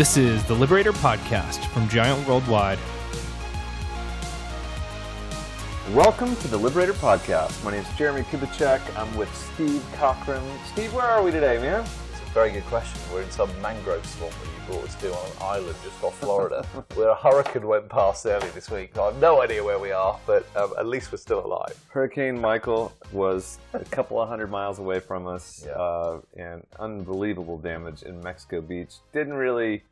This is the Liberator Podcast from Giant Worldwide. Welcome to the Liberator Podcast. My name is Jeremie Kubicek. I'm with Steve Cockram. Steve, where are we today, man? It's a very good question. We're in some mangrove swamp that you brought us to on an island just off Florida, where a hurricane went past early this week. I have no idea where we are, but um, at least we're still alive. Hurricane Michael was a couple of hundred miles away from us, Yeah. uh, and unbelievable damage in Mexico Beach. Didn't really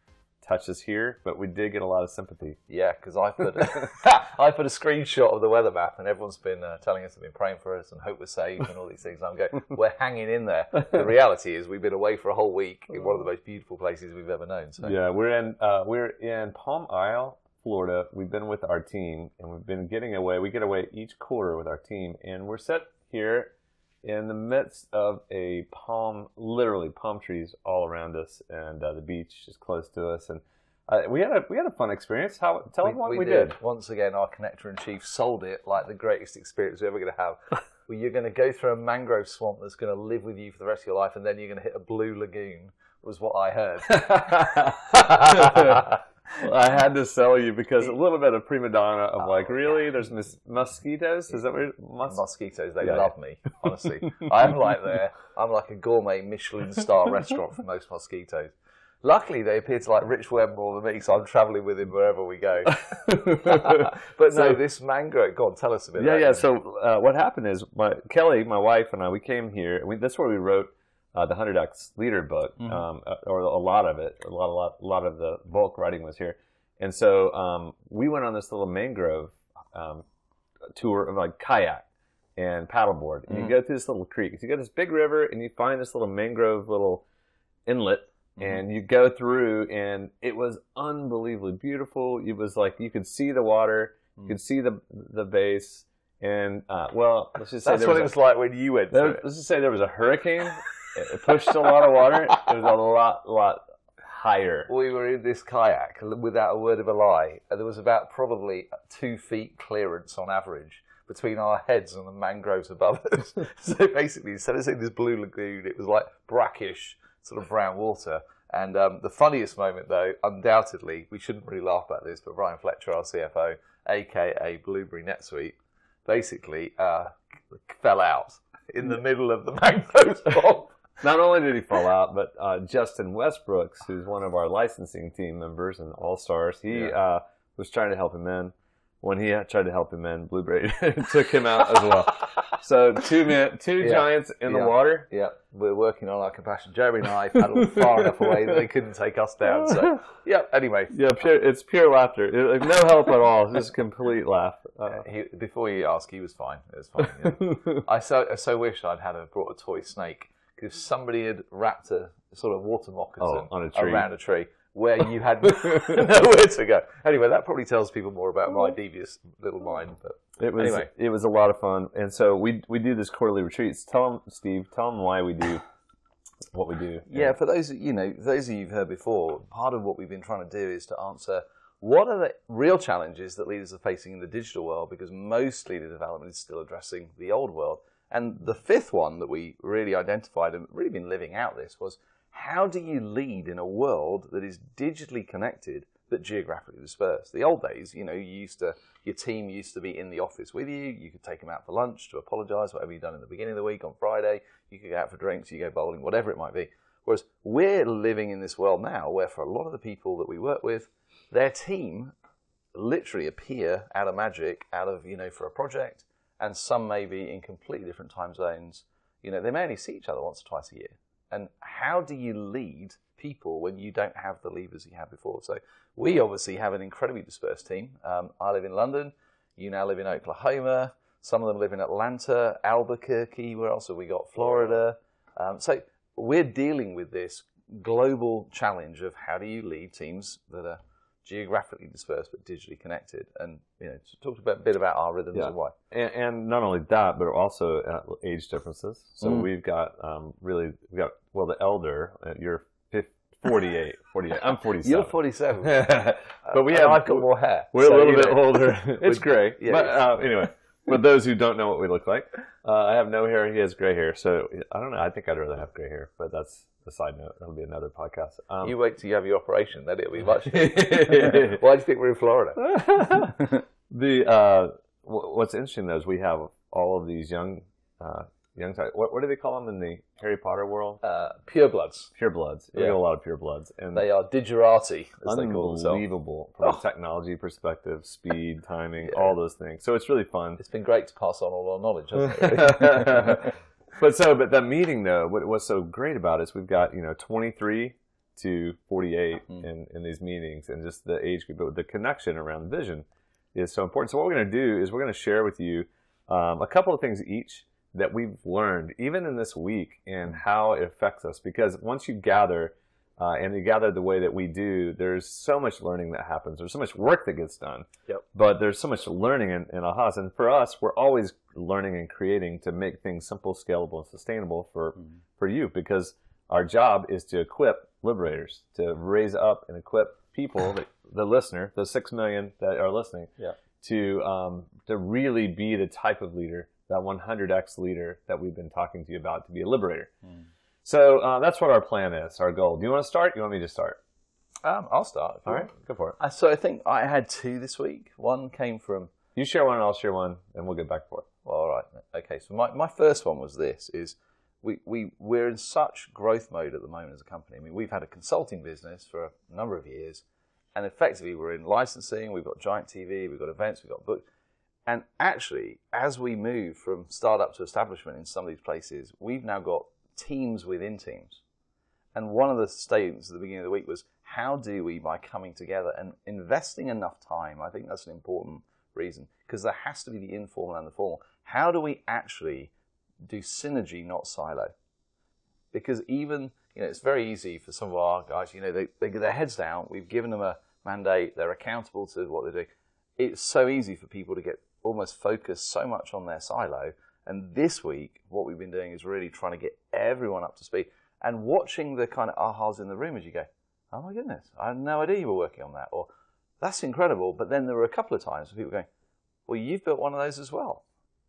touch us here, but we did get a lot of sympathy. Yeah, because I put I put a screenshot of the weather map, and everyone's been uh, telling us they've been praying for us and hope we're safe and all these things. And I'm going, we're hanging in there. The reality is, we've been away for a whole week in one of the most beautiful places we've ever known. So Yeah, we're in uh, we're in Palm Isle, Florida. We've been with our team, and we've been getting away. We get away each quarter with our team, and we're set here in the midst of a palm, literally palm trees all around us, and uh, the beach is close to us. And uh, we had a we had a fun experience. How tell them what we, did. Once again, our connector in chief sold it like the greatest experience we're ever going to have. Where you're going to go through a mangrove swamp that's going to live with you for the rest of your life, and then you're going to hit a blue lagoon. Was what I heard. I had to sell you because a little bit of prima donna of like, really? There's mis- mosquitoes? Is that what mus- Mosquitoes, they Yeah, love me. Honestly, I'm like there. I'm like a gourmet Michelin star restaurant for most mosquitoes. Luckily, they appear to like Rich Webb more than me, so I'm travelling with him wherever we go. but So- no, this mangrove. Go on, tell us a bit. Yeah, yeah. So uh, what happened is, my Kelly, my wife, and I, we came here. We, that's where we wrote uh, the Hundred X Leader book, Mhm. um, uh, or a lot of it. A lot, a lot, a lot of the bulk writing was here. And so um, we went on this little mangrove um, tour of like kayak and paddleboard. And Mhm. you go through this little creek. So you go to this big river, and you find this little mangrove little inlet. Mhm. And you go through, and it was unbelievably beautiful. It was like you could see the water, you Mm. could see the the base, and uh, well, let's just say that's there what was it a- was like when you went there- let's just say there was a hurricane. it pushed a lot of water. It was a lot, lot higher. We were in this kayak without a word of a lie, there was about probably two feet clearance on average between our heads and the mangroves above us. so basically, instead of seeing this blue lagoon, it was like brackish, sort of brown water. And um, the funniest moment, though, undoubtedly, we shouldn't really laugh about this, but Brian Fletcher, our CFO, aka Blueberry NetSuite, basically uh, fell out in the middle of the mangrove swamp. Not only did he fall out, but uh, Justin Westbrooks, who's one of our licensing team members and all stars, he Yeah. uh, was trying to help him in. When he tried to help him in, Blueberry took him out as well. So two men, two Yeah. giants in the Yeah. water. Yeah, we're working on our compassion. Jeremy and I paddled far enough away that they couldn't take us down. So, yeah. Anyway, Yeah, pure, it's pure laughter. It- like, no help at all. Just a complete laugh. Uh, he, before you ask, he was fine. It was fine. yeah. I so I so wish I'd had a, brought a toy snake because somebody had wrapped a sort of water moccasin Oh, on a tree. around a tree where you had nowhere to go. Anyway, that probably tells people more about my mm-hmm. devious little mind. But It was Anyway. it was a lot of fun, and so we we do this quarterly retreats. Tell them, Steve. Tell them why we do what we do. Yeah, for those you know, those of you who've heard before, part of what we've been trying to do is to answer what are the real challenges that leaders are facing in the digital world, because most leader development is still addressing the old world. And the fifth one that we really identified and really been living out this was how do you lead in a world that is digitally connected but geographically dispersed? The old days, you know, you used to your team used to be in the office with you. You could take them out for lunch to apologise, whatever you've done in the beginning of the week on Friday. You could go out for drinks, you go bowling, whatever it might be. Whereas we're living in this world now where for a lot of the people that we work with, their team literally appear out of magic, out of, you know, for a project, and some may be in completely different time zones. You know, they may only see each other once or twice a year. And how do you lead people when you don't have the levers you had before? So we obviously have an incredibly dispersed team. Um, I live in London. You now live in Oklahoma. Some of them live in Atlanta, Albuquerque. Where else have we got? Florida. Um, so we're dealing with this global challenge of how do you lead teams that are geographically dispersed but digitally connected, and you know, talked a bit, about our rhythms Yeah. and why. and, and not only that, but also uh, age differences. So Mm. we've got um, really we've got well the elder. Uh, you're fif- 48, 48. I'm 47. You're 47, but we have I've got more hair. We're So, a little bit know, older. it's We're- yeah, but yeah. uh, anyway, For those who don't know what we look like, uh, I have no hair. He has gray hair. So I don't know. I think I'd rather have gray hair, but that's a side note. That'll be another podcast. Um, You wait till you have your operation, then it'll be much. Why do you think we're in Florida? the uh, wh- what's interesting though is we have all of these young uh, young type. What, what do they call them in the Harry Potter world? Uh, purebloods. Purebloods. We Yeah. have a lot of purebloods, and They are digerati, as they call themselves. unbelievable from Oh. a technology perspective, speed, timing, Yeah. all those things. So it's really fun. It's been great to pass on all our knowledge, hasn't it? But so, but that meeting though, what what's so great about it is we've got you know 23 to 48 Hmm. in in these meetings, and just the age group, but the connection around vision is so important. So what we're going to do is we're going to share with you um, a couple of things each that we've learned, even in this week, and how it affects us. Because once you gather. Uh, and you gather the way that we do, there's so much learning that happens. There's so much work that gets done. Yep. But there's so much learning in, in AHAs. And for us, we're always learning and creating to make things simple, scalable, and sustainable for, Mhm. for you because our job is to equip liberators, to raise up and equip people, the, the listener, the six million that are listening, Yeah. to, um, to really be the type of leader, that 100x leader that we've been talking to you about to be a liberator. Mm. So uh, that's what our plan is, our goal. Do you want to start? You want me to start? um, I'll start. All right, want. go for it. Uh, So I think I had two this week. One came from You share one, and I'll share one, and we'll get back and forth. Well, all right. Okay. So my, my first one was this: is we we we're in such growth mode at the moment as a company. I mean, we've had a consulting business for a number of years, and effectively we're in licensing. We've got Giant TV. We've got events. We've got books. And actually, as we move from startup to establishment in some of these places, we've now got teams within teams. And one of the statements at the beginning of the week was, how do we, by coming together and investing enough time, I think that's an important reason, because there has to be the informal and the formal. How do we actually do synergy, not silo? Because even, you know, it's very easy for some of our guys, you know, they, they get their heads down, we've given them a mandate, they're accountable to what they're doing. It's so easy for people to get almost focused so much on their silo. And this week, what we've been doing is really trying to get everyone up to speed and watching the kind of ahas in the room as you go, oh my goodness, I had no idea you were working on that. Or that's incredible. But then there were a couple of times where people going, well, you've built one of those as well.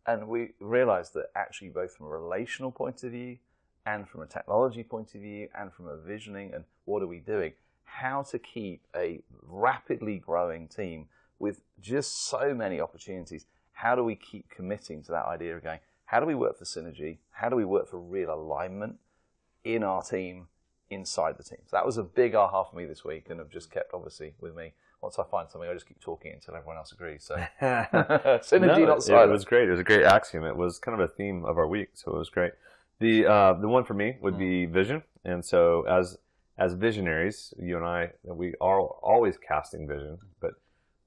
And we realized that actually, both from a relational point of view and from a technology point of view and from a visioning and what are we doing, how to keep a rapidly growing team with just so many opportunities. How do we keep committing to that idea of going, how do we work for synergy? How do we work for real alignment in our team, inside the team? So that was a big aha for me this week and I've just kept obviously with me. Once I find something, I just keep talking until everyone else agrees. So synergy, No, not it, it was great. It was a great axiom. It was kind of a theme of our week, so it was great. The uh, the one for me would be vision, and so as as visionaries, you and I, we are always casting vision. But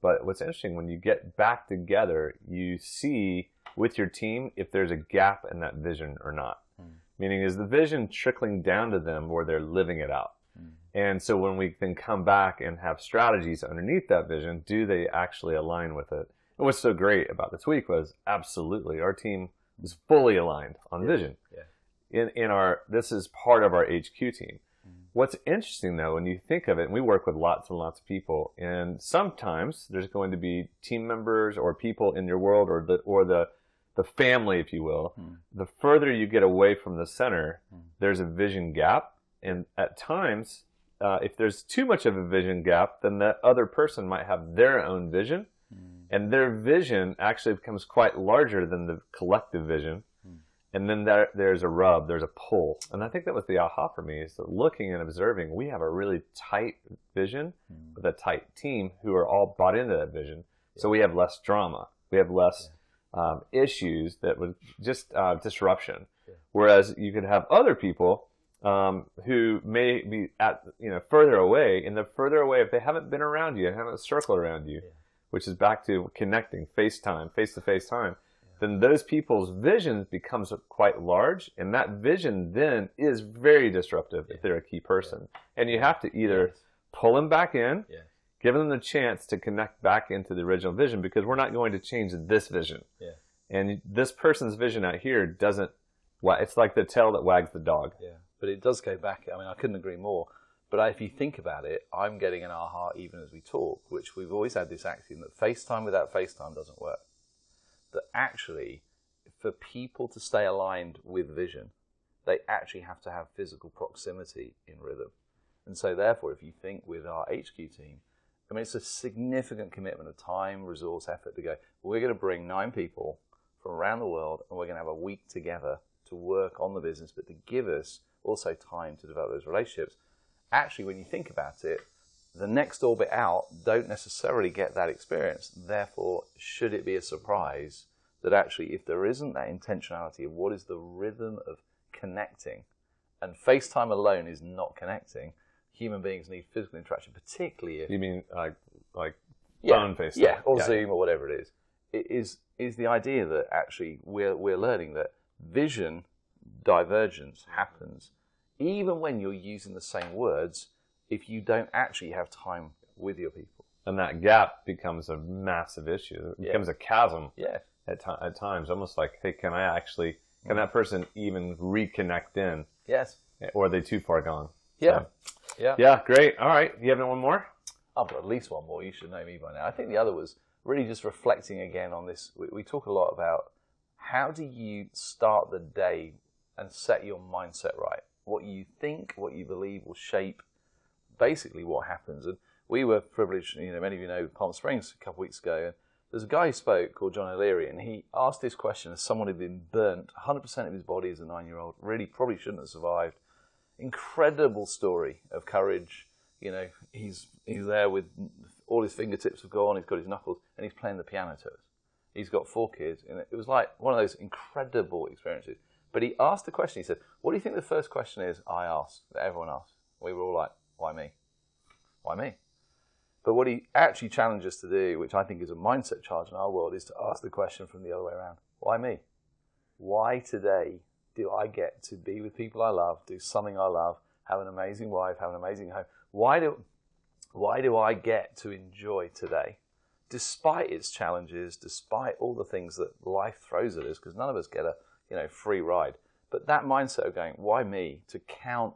but what's interesting when you get back together, you see with your team if there's a gap in that vision or not. Hmm. Meaning, is the vision trickling down to them where they're living it out? Hmm. And so when we then come back and have strategies underneath that vision, do they actually align with it? And what's so great about this week was absolutely our team is fully aligned on Yeah. vision. Yeah. In in our this is part of our HQ team. Mhm. What's interesting though, when you think of it, and we work with lots and lots of people, and sometimes there's going to be team members or people in your world or the or the the family, if you will. Hmm. The further you get away from the center, Hmm. there's a vision gap, and at times, uh, if there's too much of a vision gap, then that other person might have their own vision, Mm. and their vision actually becomes quite larger than the collective vision. Hmm. And then there, there's a rub, there's a pull. And I think that was the aha for me is that looking and observing, we have a really tight vision Mm. with a tight team who are all bought into that vision. So we have less drama. We have less um, issues that would just uh, disruption. Yeah. Whereas you could have other people um, who may be at you know further away, and the further away if they haven't been around you and haven't circled around you, Yeah. which is back to connecting, FaceTime, face to face time. Then those people's vision becomes quite large, and that vision then is very disruptive if they're a key person. And you have to either pull them back in, Give them the chance to connect back into the original vision because we're not going to change this vision. Yeah. And this person's vision out here doesn't, it's like the tail that wags the dog. Yeah, but it does go back. I mean, I couldn't agree more. But if you think about it, I'm getting an aha even as we talk, which we've always had this axiom that FaceTime without FaceTime doesn't work. that actually, for people to stay aligned with vision, they actually have to have physical proximity in rhythm. And so, therefore, if you think with our HQ team, I mean, it's a significant commitment of time, resource, effort to go. We're going to bring nine people from around the world, and we're going to have a week together to work on the business, but to give us also time to develop those relationships. Actually, when you think about it, the next orbit out don't necessarily get that experience. Therefore, should it be a surprise that actually, if there isn't that intentionality of what is the rhythm of connecting, and FaceTime alone is not connecting, human beings need physical interaction, particularly if You mean like like yeah, phone FaceTime? yeah, or Yeah. Zoom or whatever it is. It is is the idea that actually we're we're learning that vision divergence happens even when you're using the same words if you don't actually have time with your people. and that gap becomes a massive issue. It Yeah. becomes a chasm Yeah, at, ti at times, almost like, hey, can I actually, can mm. that person even reconnect in, yes, or are they too far gone? yeah, So, yeah. yeah, great. All right, you have one more? I've got at least one more. You should know me by now. I think the other was really just reflecting again on this. We, we talk a lot about how do you start the day and set your mindset right. What you think, what you believe will shape basically what happens. And we were privileged, you know, many of you know Palm Springs a couple of weeks ago, and there's a guy who spoke called John O'Leary, and he asked this question as someone who'd been burnt 100% of his body as a nine year old, really probably shouldn't have survived. Incredible story of courage. You know, he's he's there with all his fingertips have gone, he's got his knuckles, and he's playing the piano to us. He's got four kids, and it was like one of those incredible experiences. But he asked the question. He said, "What do you think the first question is?" I asked that everyone asked. We were all like, "Why me? Why me?" But what he actually challenged us to do, which I think is a mindset charge in our world, is to ask the question from the other way around: Why me? Why today do I get to be with people I love, do something I love, have an amazing wife, have an amazing home? Why do why do I get to enjoy today? Despite its challenges, despite all the things that life throws at us, because none of us get a you know free ride. But that mindset of going, why me? To count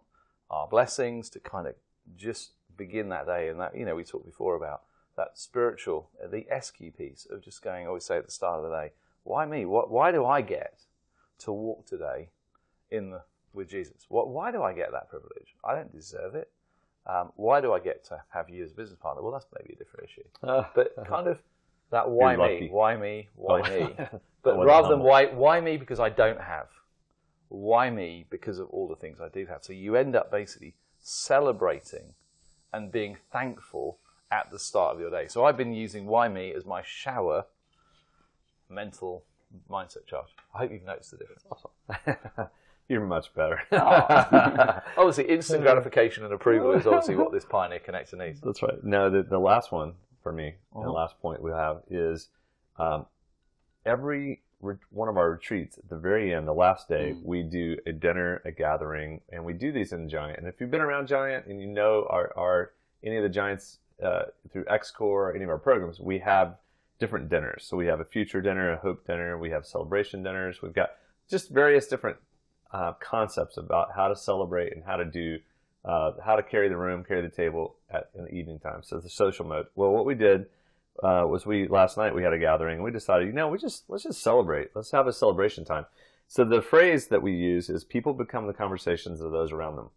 our blessings, to kind of just begin that day, and that you know we talked before about that spiritual, the SQ piece of just going. I always say at the start of the day, why me? What? Why do I get to walk today in the with Jesus? What? Why do I get that privilege? I don't deserve it. Um, why do I get to have you as a business partner? Well, that's maybe a different issue. But kind of that why me, why me, why Oh. me. But rather than why why me because I don't have. Why me because of all the things I do have. So you end up basically celebrating and being thankful at the start of your day. So I've been using why me as my shower mental mindset charge. I hope you've noticed the difference. You're much better. obviously, instant gratification and approval is obviously what this Pioneer Connector needs. That's right. No, the, the last one for me, and the Uh-huh. last point we have is um, every re- one of our retreats at the very end, the last day, Mm. we do a dinner, a gathering, and we do these in Giant. And if you've been around Giant and you know our, our any of the Giants uh, through XCore, any of our programs, we have different dinners. So we have a future dinner, a hope dinner, we have celebration dinners. We've got just various different uh, concepts about how to celebrate and how to do uh, how to carry the room, carry the table at in the evening time. So the social mode. Well, what we did uh, was we last night we had a gathering. and We decided, you know, we just let's just celebrate. Let's have a celebration time. So the phrase that we use is "people become the conversations of those around them."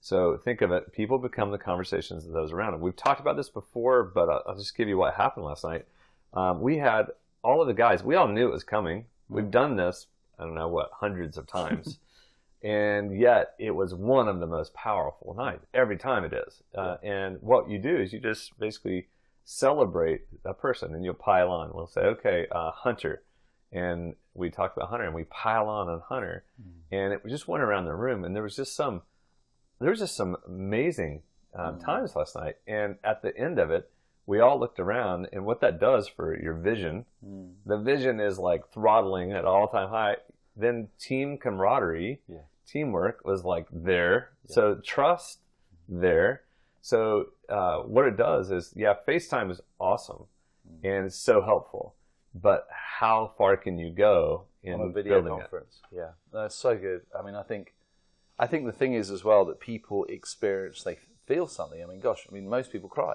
So think of it: people become the conversations of those around them. We've talked about this before, but I'll, I'll just give you what happened last night. Um, we had all of the guys. We all knew it was coming. We've done this. I don't know what hundreds of times. and yet it was one of the most powerful nights every time it is. Uh, and what you do is you just basically celebrate a person and you'll pile on. We'll say, okay, uh, Hunter. And we talked about Hunter and we pile on on Hunter. And it just went around the room and there was just some, there was just some amazing um, times last night. And at the end of it, we all looked around and what that does for your vision, the vision is like throttling at all time high. Then team camaraderie, Yeah. teamwork was like there. So trust there. So uh, what it does is, yeah, FaceTime is awesome and it's so helpful. But how far can you go in on a video building it? conference. Yeah, that's so good. I mean, I think, I think the thing is as well that people experience, they feel something. I mean, gosh, I mean, most people cry,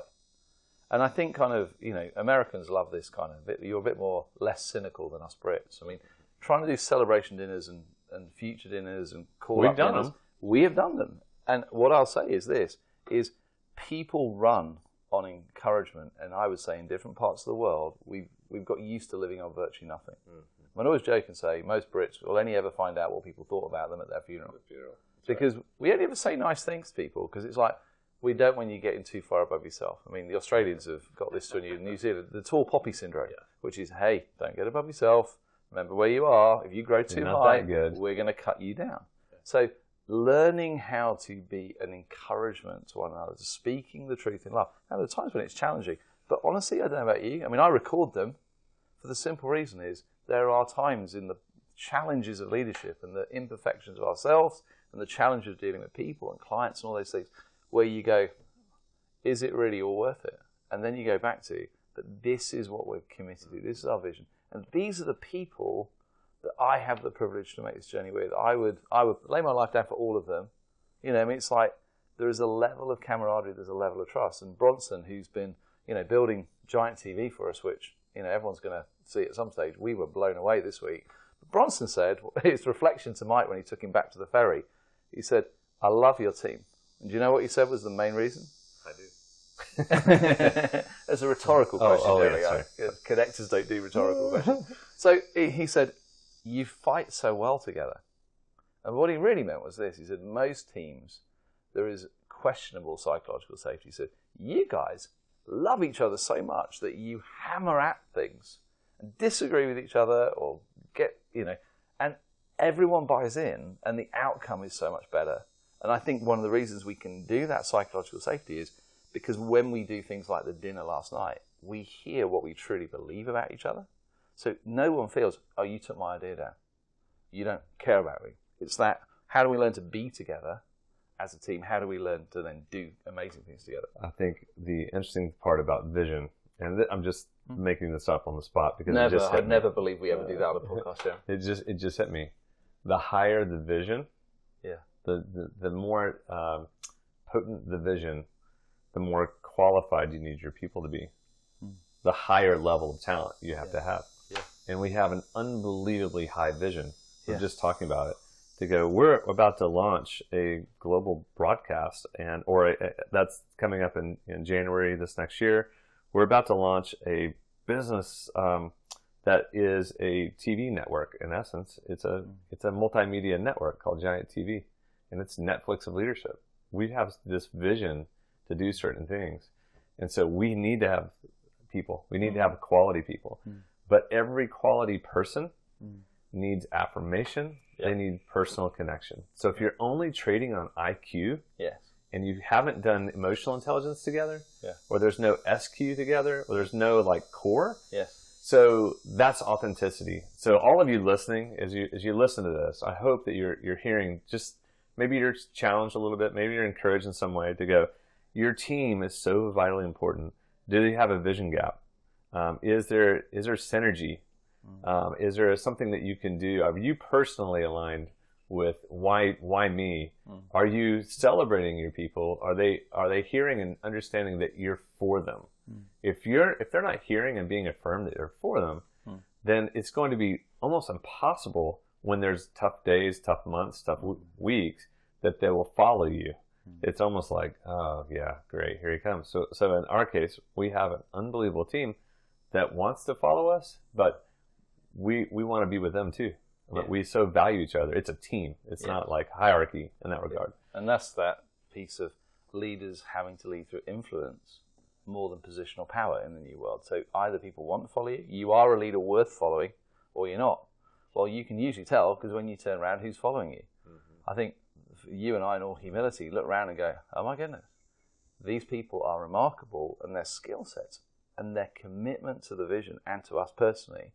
And I think kind of, you know, Americans love this kind of bit. You're a bit more less cynical than us Brits. I mean, trying to do celebration dinners and, and future dinners and call We've done dinners, them. We have done them. And what I'll say is this, is people run on encouragement. And I would say in different parts of the world, we've, we've got used to living on virtually nothing. I always joke and say most Brits will only ever find out what people thought about them at their funeral. Because we only ever say nice things to people because it's like, we don't when you're getting too far above yourself. I mean, the Australians have got this to a new New Zealand, the tall poppy syndrome, which is, hey, don't get above yourself. Remember where you are. If you grow too high, we're going to cut you down. So, learning how to be an encouragement to one another, speaking the truth in love. Now, there are times when it's challenging, but honestly, I don't know about you. I mean, I record them for the simple reason is there are times in the challenges of leadership and the imperfections of ourselves and the challenge of dealing with people and clients and all those things where you go, is it really all worth it? And then you go back to, but this is what we're committed to. This is our vision. And these are the people that I have the privilege to make this journey with. I would, I would lay my life down for all of them. You know, I mean, it's like there is a level of camaraderie, there's a level of trust. And Bronson, who's been, you know, building giant TV for us, which, you know, everyone's going to see at some stage, we were blown away this week. But Bronson said, his reflection to Mike when he took him back to the ferry, he said, I love your team. And do you know what he said was the main reason? I do. There's a rhetorical Oh, oh question. oh, there yeah, we go. sorry. Yeah, Connectors don't do rhetorical questions. So he he said, You fight so well together. And what he really meant was this he said, Most teams, there is questionable psychological safety. He said, You guys love each other so much that you hammer at things and disagree with each other or get, you know, and everyone buys in and the outcome is so much better. And I think one of the reasons we can do that psychological safety is because when we do things like the dinner last night, we hear what we truly believe about each other. So no one feels, oh, you took my idea down. You don't care about me. It's that, how do we learn to be together as a team? How do we learn to then do amazing things together? I think the interesting part about vision, and th- I'm just hmm. making this up on the spot because it just me. never believe we ever do that on a podcast, yeah. It just it just hit me. The higher the vision, Yeah. The the, the more um, potent the vision, the more qualified you need your people to be. The higher level of talent you have to have. Hmm. Yeah. And we have an unbelievably high vision. We're Yeah. just talking about it. To go, we're about to launch a global broadcast, and or a, that's coming up in, in January this next year. We're about to launch a business um, that is a TV network. In essence, it's a it's a multimedia network called Giant TV, and it's Netflix of leadership. We have this vision to do certain things, and so we need to have people. We need to have quality people. Hmm. But every quality person hmm. needs affirmation. They need personal connection. So if you're only trading on IQ Yes. and you haven't done emotional intelligence together, Yeah. or there's no SQ together, or there's no like core, Yes. so that's authenticity. So all of you listening, as you as you listen to this, I hope that you're you're hearing just maybe you're challenged a little bit, maybe you're encouraged in some way to go. Your team is so vitally important. Do they have a vision gap? Um, is there is there synergy? Um, is there something that you can do? Are you personally aligned with why why me? Are you celebrating your people? Are they are they hearing and understanding that you're for them? If you're if they're not hearing and being affirmed that you're for them, then it's going to be almost impossible when there's tough days, tough months, tough w- weeks that they will follow you. Hmm. It's almost like, oh yeah, great, here he comes. So so in our case, we have an unbelievable team that wants to follow us, but we we want to be with them too. But Yeah. we so value each other. It's a team. It's Yeah. not like hierarchy in that regard. And that's that piece of leaders having to lead through influence more than positional power in the new world. So either people want to follow you, you are a leader worth following, or you're not. Well, you can usually tell because when you turn around, who's following you? Mm-hmm. I think you and I, in all humility, look around and go, oh my goodness, these people are remarkable and their skill sets and their commitment to the vision and to us personally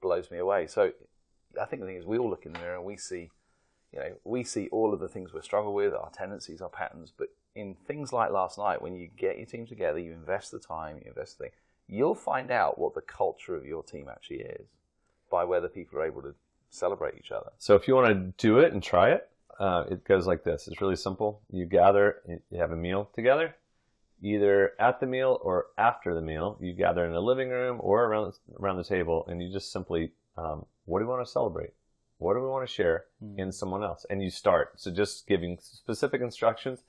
blows me away. So I think the thing is, we all look in the mirror and we see you know, we see all of the things we struggle with, our tendencies, our patterns, but in things like last night, when you get your team together, you invest the time, you invest the thing, you'll find out what the culture of your team actually is by whether people are able to celebrate each other. So if you want to do it and try it, uh, it goes like this. It's really simple. You gather, you have a meal together, either at the meal or after the meal. You gather in the living room or around around the table, and you just simply, um, what do we want to celebrate? What do we want to share Mm. in someone else? And you start. So just giving specific instructions.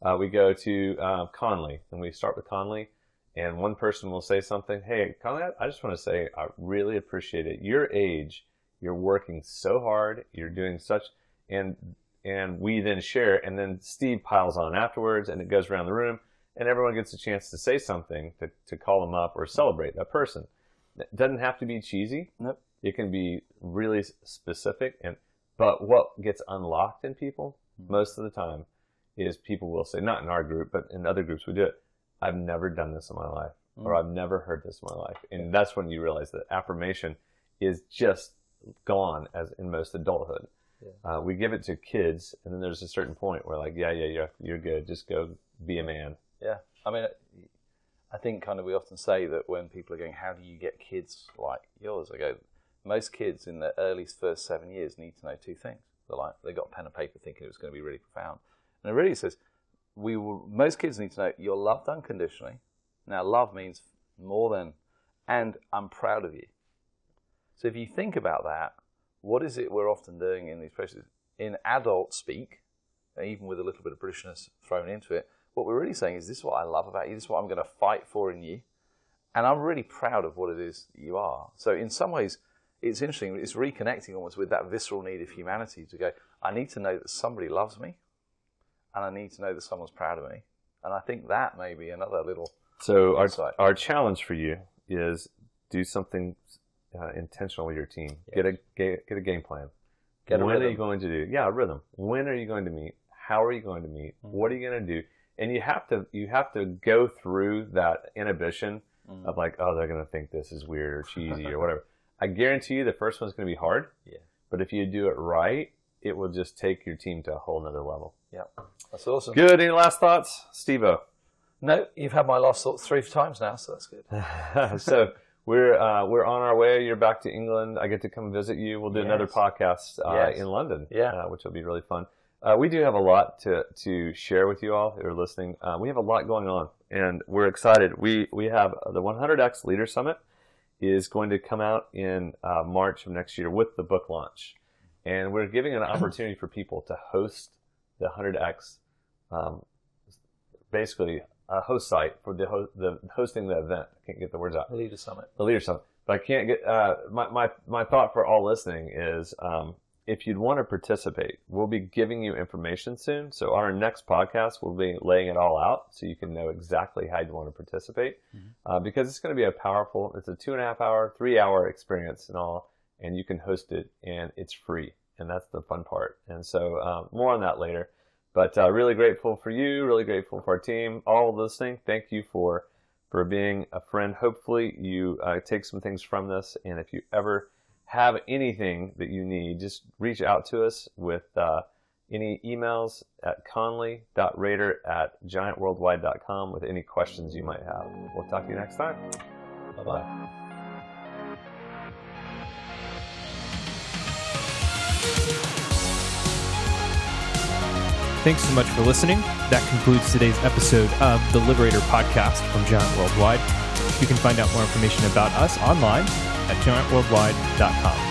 Uh, we go to uh, Conley, and we start with Conley, and one person will say something. Hey, Conley, I- just want to say I really appreciate it. Your age, you're working so hard. You're doing such, and and we then share, and then Steve piles on afterwards, and it goes around the room, and everyone gets a chance to say something to, to call them up or celebrate that person. It doesn't have to be cheesy. Nope. It can be really specific, and but what gets unlocked in people Mhm. most of the time is people will say, not in our group, but in other groups we do it. I've never done this in my life, or Mm. I've never heard this in my life, and that's when you realize that affirmation is just gone as in most adulthood. Yeah. Uh, we give it to kids, and then there's a certain point where like, yeah, yeah, yeah, you're good. Just go be a man. Yeah, I mean, I think kind of we often say that when people are going, "How do you get kids like yours?" I go, most kids in their early first seven years need to know two things. They're like they got pen and paper thinking it was going to be really profound, and it really says we will, most kids need to know you're loved unconditionally. Now, love means more than, and I'm proud of you. So if you think about that, what is it we're often doing in these places in adult speak, even with a little bit of Britishness thrown into it? What we're really saying is, this is what I love about you. This is what I'm going to fight for in you, and I'm really proud of what it is that you are. So in some ways, it's interesting. It's reconnecting almost with that visceral need of humanity to go. I need to know that somebody loves me, and I need to know that someone's proud of me. And I think that may be another little So our Insight. our challenge for you is do something uh, intentional with your team. Get a get, get a game plan. Get a when are you going to do? Yeah, a rhythm. When are you going to meet? How are you going to meet? Mm-hmm. What are you going to do? And you have to you have to go through that inhibition Mm. of like, oh, they're going to think this is weird or cheesy or whatever. I guarantee you, the first one's going to be hard. Yeah. But if you do it right, it will just take your team to a whole nother level. yeah. That's awesome. Good. Any last thoughts, Steve-O? No, you've had my last thoughts three times now, so that's good. so we're uh, we're on our way. You're back to England. I get to come visit you. We'll do another podcast uh, Yes. in London, Yeah. uh, which will be really fun. Uh, we do have a lot to to share with you all who are listening. Uh, we have a lot going on, and we're excited. We we have the 100x Leader Summit is going to come out in uh, March of next year with the book launch, and we're giving an opportunity for people to host the 100x, um, basically a host site for the ho- the hosting the event. I can't get the words out The Leader Summit. the leader summit. But I can't get uh, my, my my thought for all listening is um, if you'd want to participate, we'll be giving you information soon. So our next podcast will be laying it all out, so you can know exactly how you want to participate. Uh, because it's going to be a powerful. It's a two and a half hour, three hour experience and all, and you can host it, and it's free, and that's the fun part. And so um, more on that later. But uh, really grateful for you. Really grateful for our team. All listening. Thank you for for being a friend. Hopefully, you uh, take some things from this. And if you ever have anything that you need, just reach out to us with uh, any emails at conley.rader at giantworldwide.com with any questions you might have. We'll talk to you next time. Bye bye Thanks so much for listening. That concludes today's episode of the Liberator podcast from Giant Worldwide. You can find out more information about us online at giantworldwide.com.